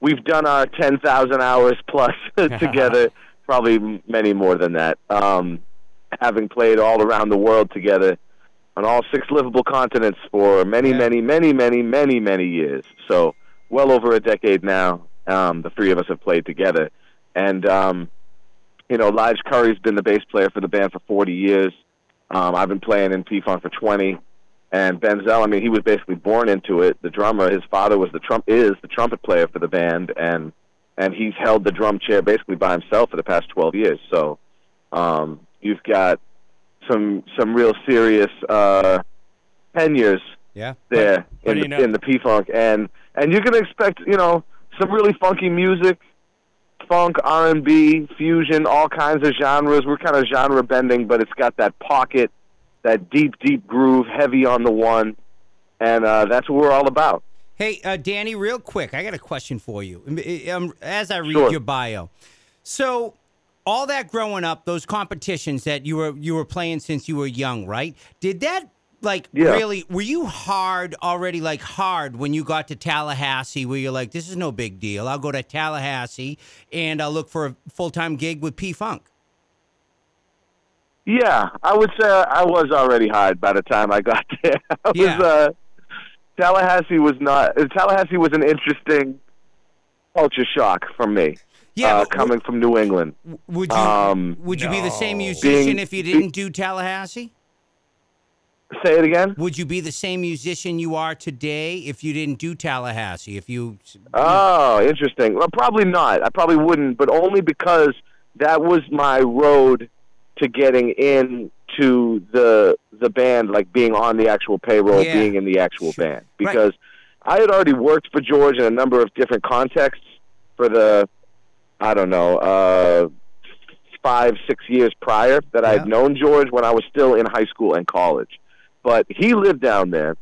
we've done our ten thousand hours plus together, probably many more than that. Um, having played all around the world together on all six livable continents for many, Yeah. many, many, many, many, many years. So well over a decade now. Um, the three of us have played together, and um, you know, Lige Curry's been the bass player for the band for 40 years. Um, I've been playing in P-Funk for 20. And Benzel, I mean, he was basically born into it. The drummer, his father was the trump is the trumpet player for the band, and and he's held the drum chair basically by himself for the past 12 years. So um, you've got some some real serious uh, tenures Yeah. there but in, you the, know- in the P Funk, and and you can expect you know some really funky music, funk, R and B, fusion, all kinds of genres. We're kind of genre bending, but it's got that pocket, that deep deep groove, heavy on the one, and uh, that's what we're all about. Hey, uh, Danny, real quick, I got a question for you. Um, as I read Sure. your bio, so all that growing up, those competitions that you were you were playing since you were young, right? Did that like Yeah. really? Were you hard already? Like hard when you got to Tallahassee, where you're like, this is no big deal. I'll go to Tallahassee and I'll look for a full time gig with P Funk. Yeah, I would say I was already hard by the time I got there. I Yeah. was uh, Tallahassee was not Tallahassee was an interesting culture shock for me. Yeah, uh, but w- coming from New England. Would you Um, would you be the same musician Being- if you didn't do Tallahassee? Say it again. Would you be the same musician you are today if you didn't do Tallahassee? If you Oh, interesting. Well, probably not. I probably wouldn't, but only because that was my road to getting in to the the band, like being on the actual payroll, Yeah. being in the actual Sure. band. Because I had already worked for George in a number of different contexts for the, I don't know, uh, five six years prior that I Yeah. had known George when I was still in high school and college. But he lived down there,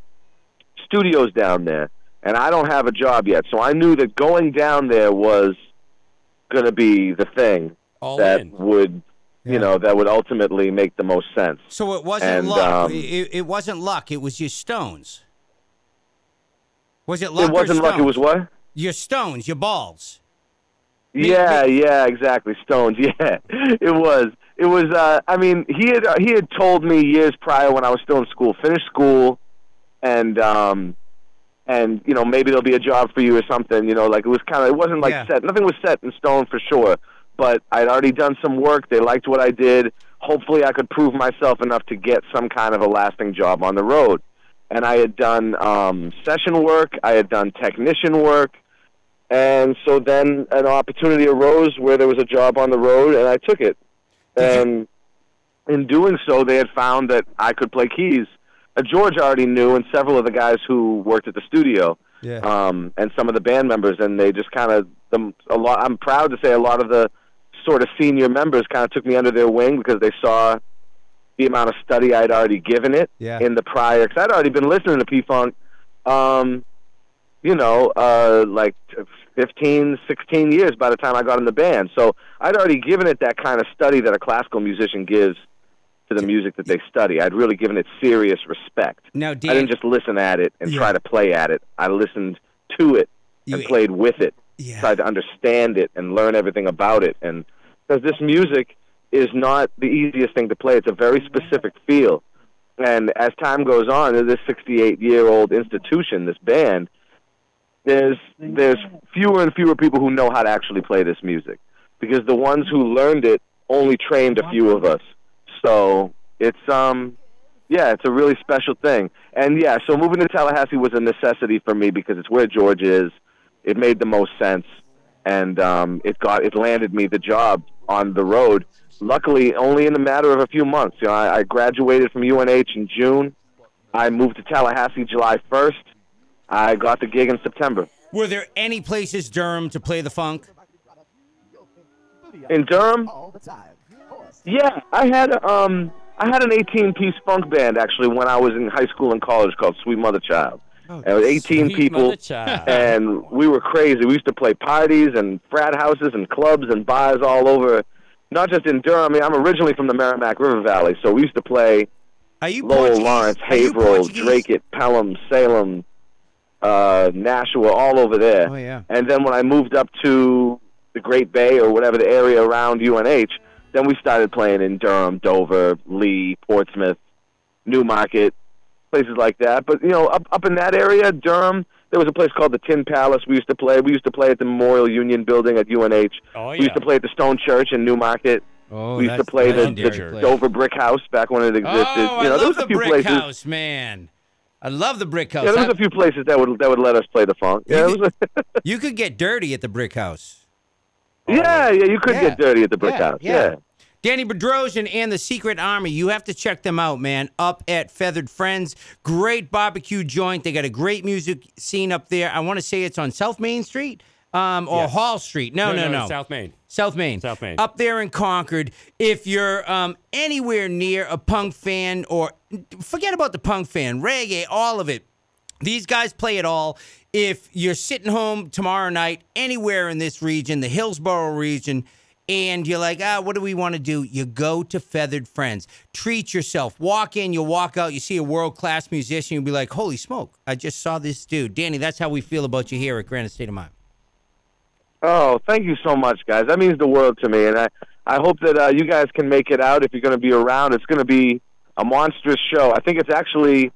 studios down there, and I don't have a job yet. So I knew that going down there was going to be the thing All that in. would, Yeah. you know, that would ultimately make the most sense. So it wasn't And, luck. um, it, it wasn't luck. It was your stones. Was it luck? it wasn't or luck. It was what? Your stones, your balls. Yeah, yeah, exactly. Stones. Yeah, it was. It was. Uh, I mean, he had he had told me years prior when I was still in school, finish school, and um, and you know maybe there'll be a job for you or something. You know, like it was kind of. It wasn't like Yeah. set. Nothing was set in stone for sure. But I'd already done some work. They liked what I did. Hopefully, I could prove myself enough to get some kind of a lasting job on the road. And I had done um, session work. I had done technician work. And so then an opportunity arose where there was a job on the road, and I took it. And in doing so, they had found that I could play keys. Uh, George already knew, and several of the guys who worked at the studio, Yeah. um, and some of the band members, and they just kind of the a lot. I'm proud to say a lot of the sort of senior members kind of took me under their wing because they saw the amount of study I'd already given it Yeah. in the prior. Because I'd already been listening to P Funk. Um, you know, uh, like 15, 16 years by the time I got in the band. So I'd already given it that kind of study that a classical musician gives to the music that they study. I'd really given it serious respect. Now, I didn't just listen at it and Yeah. try to play at it. I listened to it and You- played with it, yeah. tried to understand it and learn everything about it. And because this music is not the easiest thing to play, it's a very specific feel. And as time goes on, this 68 year old institution, this band, there's there's fewer and fewer people who know how to actually play this music because the ones who learned it only trained a few of us. So it's um yeah, it's a really special thing. And yeah, so moving to Tallahassee was a necessity for me because it's where George is. It made the most sense and um it got it landed me the job on the road. Luckily, only in a matter of a few months. You know, I, I graduated from UNH in June. I moved to Tallahassee July 1st. I got the gig in September. were there any places Durham to play the funk? In Durham? Yeah, I had um I had an 18 piece funk band actually when I was in high school and college called Sweet Mother Child. and it was 18 Sweet people mother child. and we were crazy. We used to play parties and frat houses and clubs and bars all over not just in Durham. I mean, I'm originally from the Merrimack River Valley, so we used to play Are you Lowell, Portuguese? Lawrence, Haverhill, Portuguese? Dracut, Pelham, Salem, uh, Nashua, all over there. Oh yeah. And then when I moved up to the Great Bay or whatever the area around UNH, then we started playing in Durham, Dover, Lee, Portsmouth, Newmarket, places like that. But you know, up up in that area, Durham, there was a place called the Tin Palace. We used to play. We used to play at the Memorial Union Building at UNH. Oh yeah. We used to play at the Stone Church in Newmarket. Oh, we used to play the, the. Dover Brick House back when it existed. Oh, you know, I there love was the few brick places. house, man. I love the brick house. Yeah, there was a few places that would that would let us play the funk. Yeah, You was you could get dirty at the brick house. Yeah, yeah, you could Yeah. get dirty at the brick Yeah, house. yeah. Yeah. Danny Bedrosian and the Secret Army. You have to check them out, man. Up at Feathered Friends. Great barbecue joint. They got a great music scene up there. I want to say it's on South Main Street um, or Yes. Hall Street. No, no, no. South Main. South Main. South Main. Up there in Concord. If you're um, anywhere near a punk fan or forget about the punk fan, reggae, all of it. These guys play it all. If you're sitting home tomorrow night, anywhere in this region, the Hillsborough region, and you're like, ah, what do we want to do? You go to Feathered Friends. Treat yourself. Walk in, you walk out, you see a world class musician, you'll be like, holy smoke, I just saw this dude. Danny, that's how we feel about you here at Granite State of Mind. Oh, thank you so much, guys. That means the world to me, and I I hope that uh, you guys can make it out if you're going to be around. It's going to be a monstrous show. I think it's actually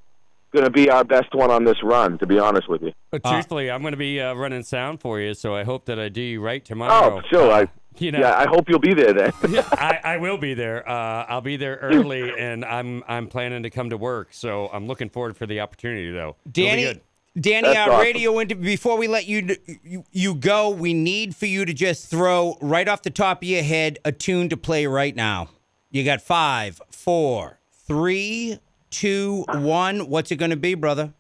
going to be our best one on this run. To be honest with you. But Uh, truthfully, I'm going to be uh, running sound for you, so I hope that I do you right tomorrow. Oh, sure. I, you know, yeah, I hope you'll be there then. I, I will be there. Uh, I'll be there early, and I'm I'm planning to come to work. So I'm looking forward for the opportunity, though. It'll be Danny, good. Danny, That's our awesome. radio inter- before we let you, you you go, we need for you to just throw right off the top of your head a tune to play right now. You got five, four, three, two, one. What's it going to be, brother?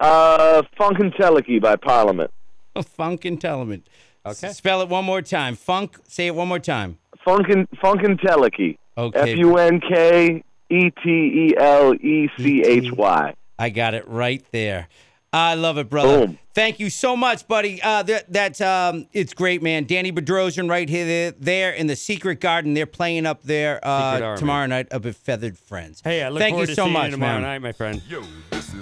uh, Funkentelechy by Parliament. Funk Intelligent. Okay. Spell it one more time. Funk. Say it one more time. Funkin Funkadelic. Okay. F U N K E T E L E C H Y. I got it right there. I love it, brother. Boom. Thank you so much, buddy. Uh, that that's um, it's great, man. Danny Bedrosian right here, there, there in the Secret Garden. They're playing up there uh, tomorrow night up at Feathered Friends. Hey, I look Thank forward you to so seeing much, you tomorrow man. night, my friend. Yo,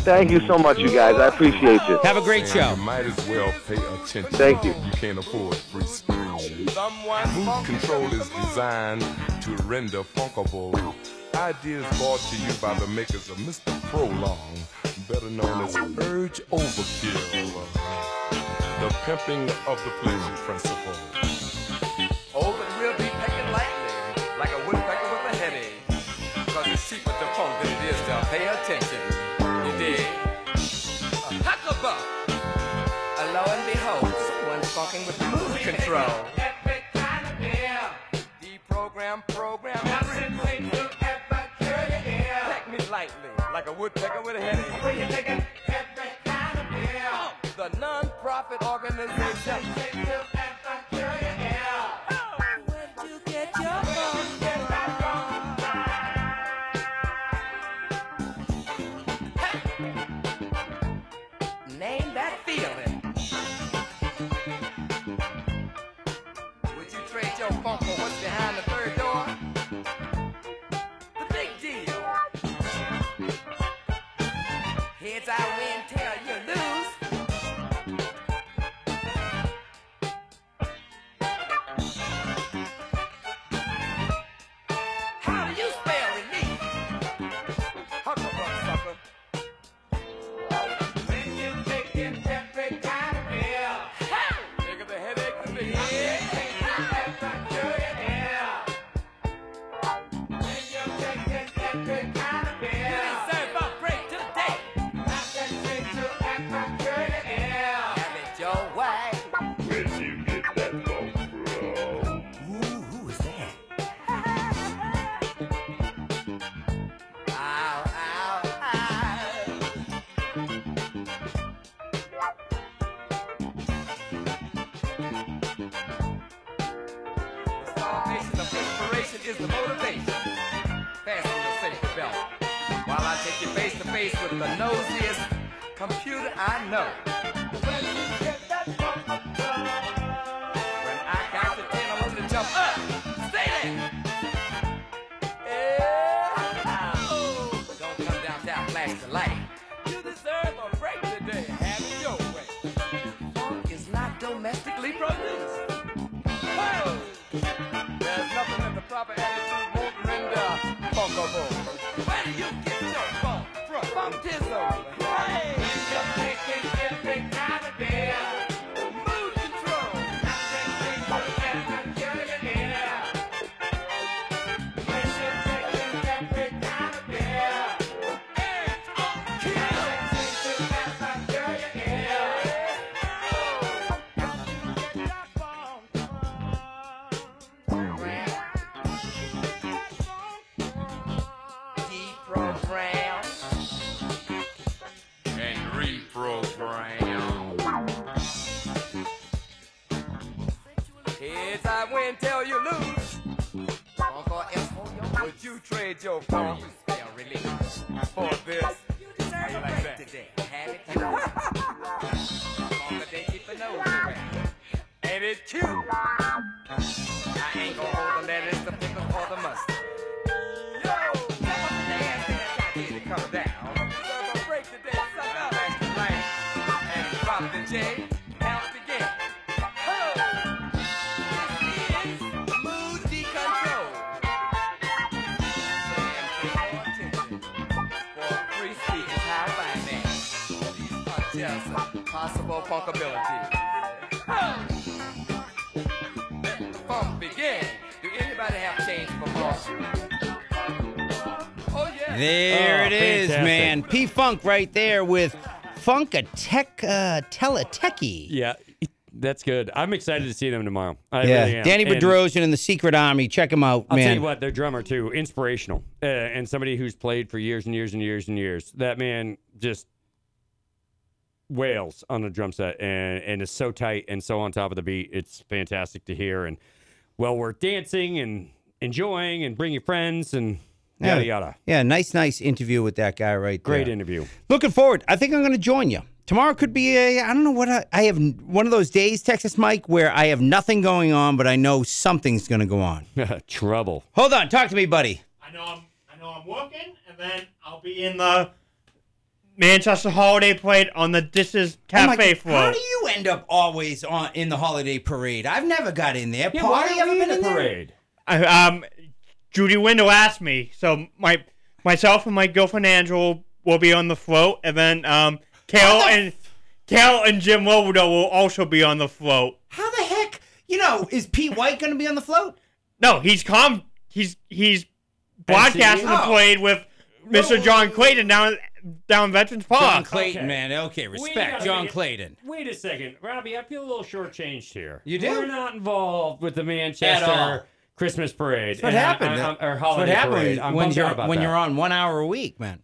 Thank you so much, you guys. I appreciate you. Have a great show. You might as well pay attention. Thank you. You can't afford free speech. Mood control is designed to render funkable. Ideas brought to you by the makers of Mr. Prolong, better known as Urge Overkill. The pimping of the pleasure principle. Oh, but we'll be pecking lightly, like a woodpecker with a headache. Cause it's cheaper to funk than it is to pay attention. You dig? A hucklebuck. Uh, lo and behold, someone's funking with mood control. Deprogram, program, Peck like a woodpecker with a headache. Oh, the non-profit organization. You trade Funk right there with Funkatech uh, Teletechy. Yeah, that's good. I'm excited to see them tomorrow. I yeah, really am. Danny Bedrosian and the Secret Army. Check him out, I'll man. tell you what, their drummer too, inspirational, uh, and somebody who's played for years and years and years and years. That man just wails on the drum set and and is so tight and so on top of the beat. It's fantastic to hear and well worth dancing and enjoying and bring your friends and yada yada. Yeah, nice, nice interview with that guy right there. Great interview. Looking forward. I think I'm going to join you. Tomorrow could be a, I don't know what I, I have, one of those days, Texas Mike, where I have nothing going on, but I know something's going to go on. Trouble. Hold on. Talk to me, buddy. I know I'm I know I'm working, and then I'll be in the Manchester Holiday Parade on the Dishes Oh my- Cafe How floor. do you end up always on in the holiday parade? I've never got in there. Yeah, Paul, why have you ever we been in in the there? parade? I, um, Judy Window asked me, so my myself and my girlfriend Angel will be on the float, and then um, Carol What the and Carol and Jim Lobodo will also be on the float. How the heck? You know, is Pete White going to be on the float? No, he's com he's he's broadcasting the Oh. parade with Mr. John Clayton down down Veterans Park. John Clayton, Okay. man. Okay, respect. John make Clayton. Wait a second, Robbie. I feel a little shortchanged here. You do? We're not involved with the all. Manchester Christmas parade. That's what and I- happened. I- I- or That's what holiday happened parade. I'm when you're about when that. you're on one hour a week, man.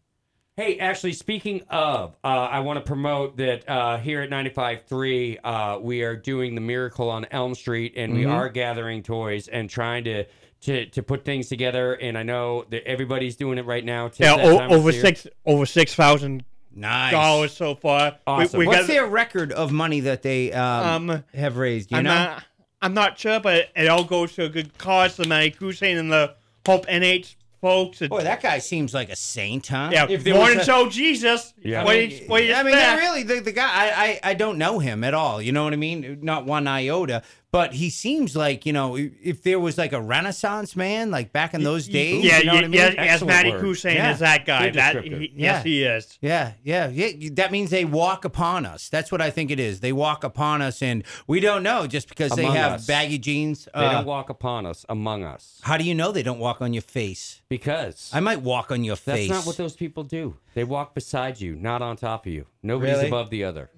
Hey, actually, speaking of, uh, I want to promote that uh, here at 95.3, uh, we are doing the Miracle on Elm Street, and we Mhm. are gathering toys and trying to, to to put things together. And I know that everybody's doing it right now. Yeah, o- over six over six thousand Nice. dollars so far. Awesome. We, we What's got, their record of money that they um, Um, have raised? You I'm know? not I'm not sure, but it all goes to a good cause. The Matty Crusade and the Hope NH folks. It- Boy, that guy seems like a saint, huh? yeah, If there morning was a- show Jesus. Yeah. What, I mean, you- what do I mean, expect? really, the, the guy, I, I, I don't know him at all. You know what I mean? Not one iota. But he seems like, you know, if there was like a Renaissance man, like back in those days, yeah, you know yeah, what I mean? yeah, yes, Matty word. Crusade Yeah. is that guy. That he, Yeah. yes, he is. Yeah, yeah, yeah. That means they walk upon us. That's what I think it is. They walk upon us, and we don't know just because they have us. baggy jeans. They uh, don't walk upon us, among us. how do you know they don't walk on your face? Because I might walk on your face. that's not what those people do. They walk beside you, not on top of you. Nobody's Really? above the other.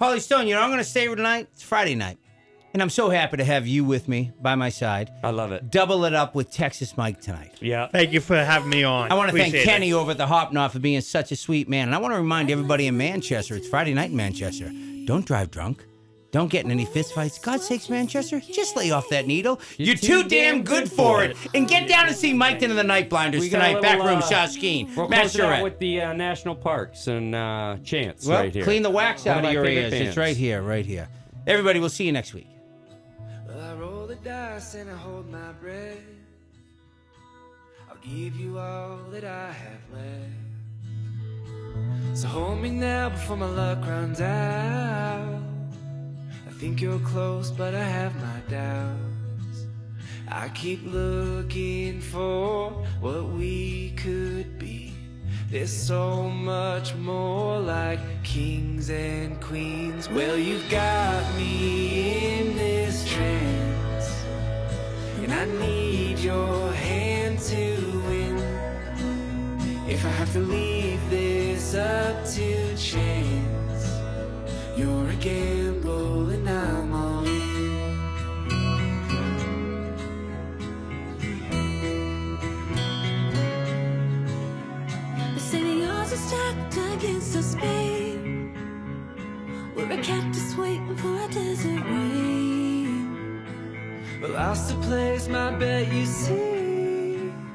Paulie Stone, you know, I'm going to stay here tonight. It's Friday night. And I'm so happy to have you with me by my side. I love it. Double it up with Texas Mike tonight. Yeah. Thank you for having me on. I want to thank Appreciate it. Kenny over at the Hop Knot for being such a sweet man. And I want to remind everybody in Manchester, it's Friday night in Manchester. Don't drive drunk. Don't get in any fistfights. God sakes, Manchester, just lay off that needle. You're, too, damn good for it. And get down and see Mike and the Night Blinders We got a tonight. Back little, room, uh, Shaskeen. We're Matt closing out with the uh, national parks and uh, Chance Well, right here. clean the wax One out of of your ears. bands. It's right here, right here. Everybody, we'll see you next week. And I hold my breath. I'll give you all that I have left. So hold me now before my luck runs out. I think you're close, but I have my doubts. I keep looking for what we could be. There's so much more like kings and queens. Well, you've got me in this trance, and I need your hand to win. If I have to leave this up to chance, you're a gamble and I'm all in. They say the odds are stacked against us, babe. We're a cactus waiting for a desert rain. I still place my bet, you see.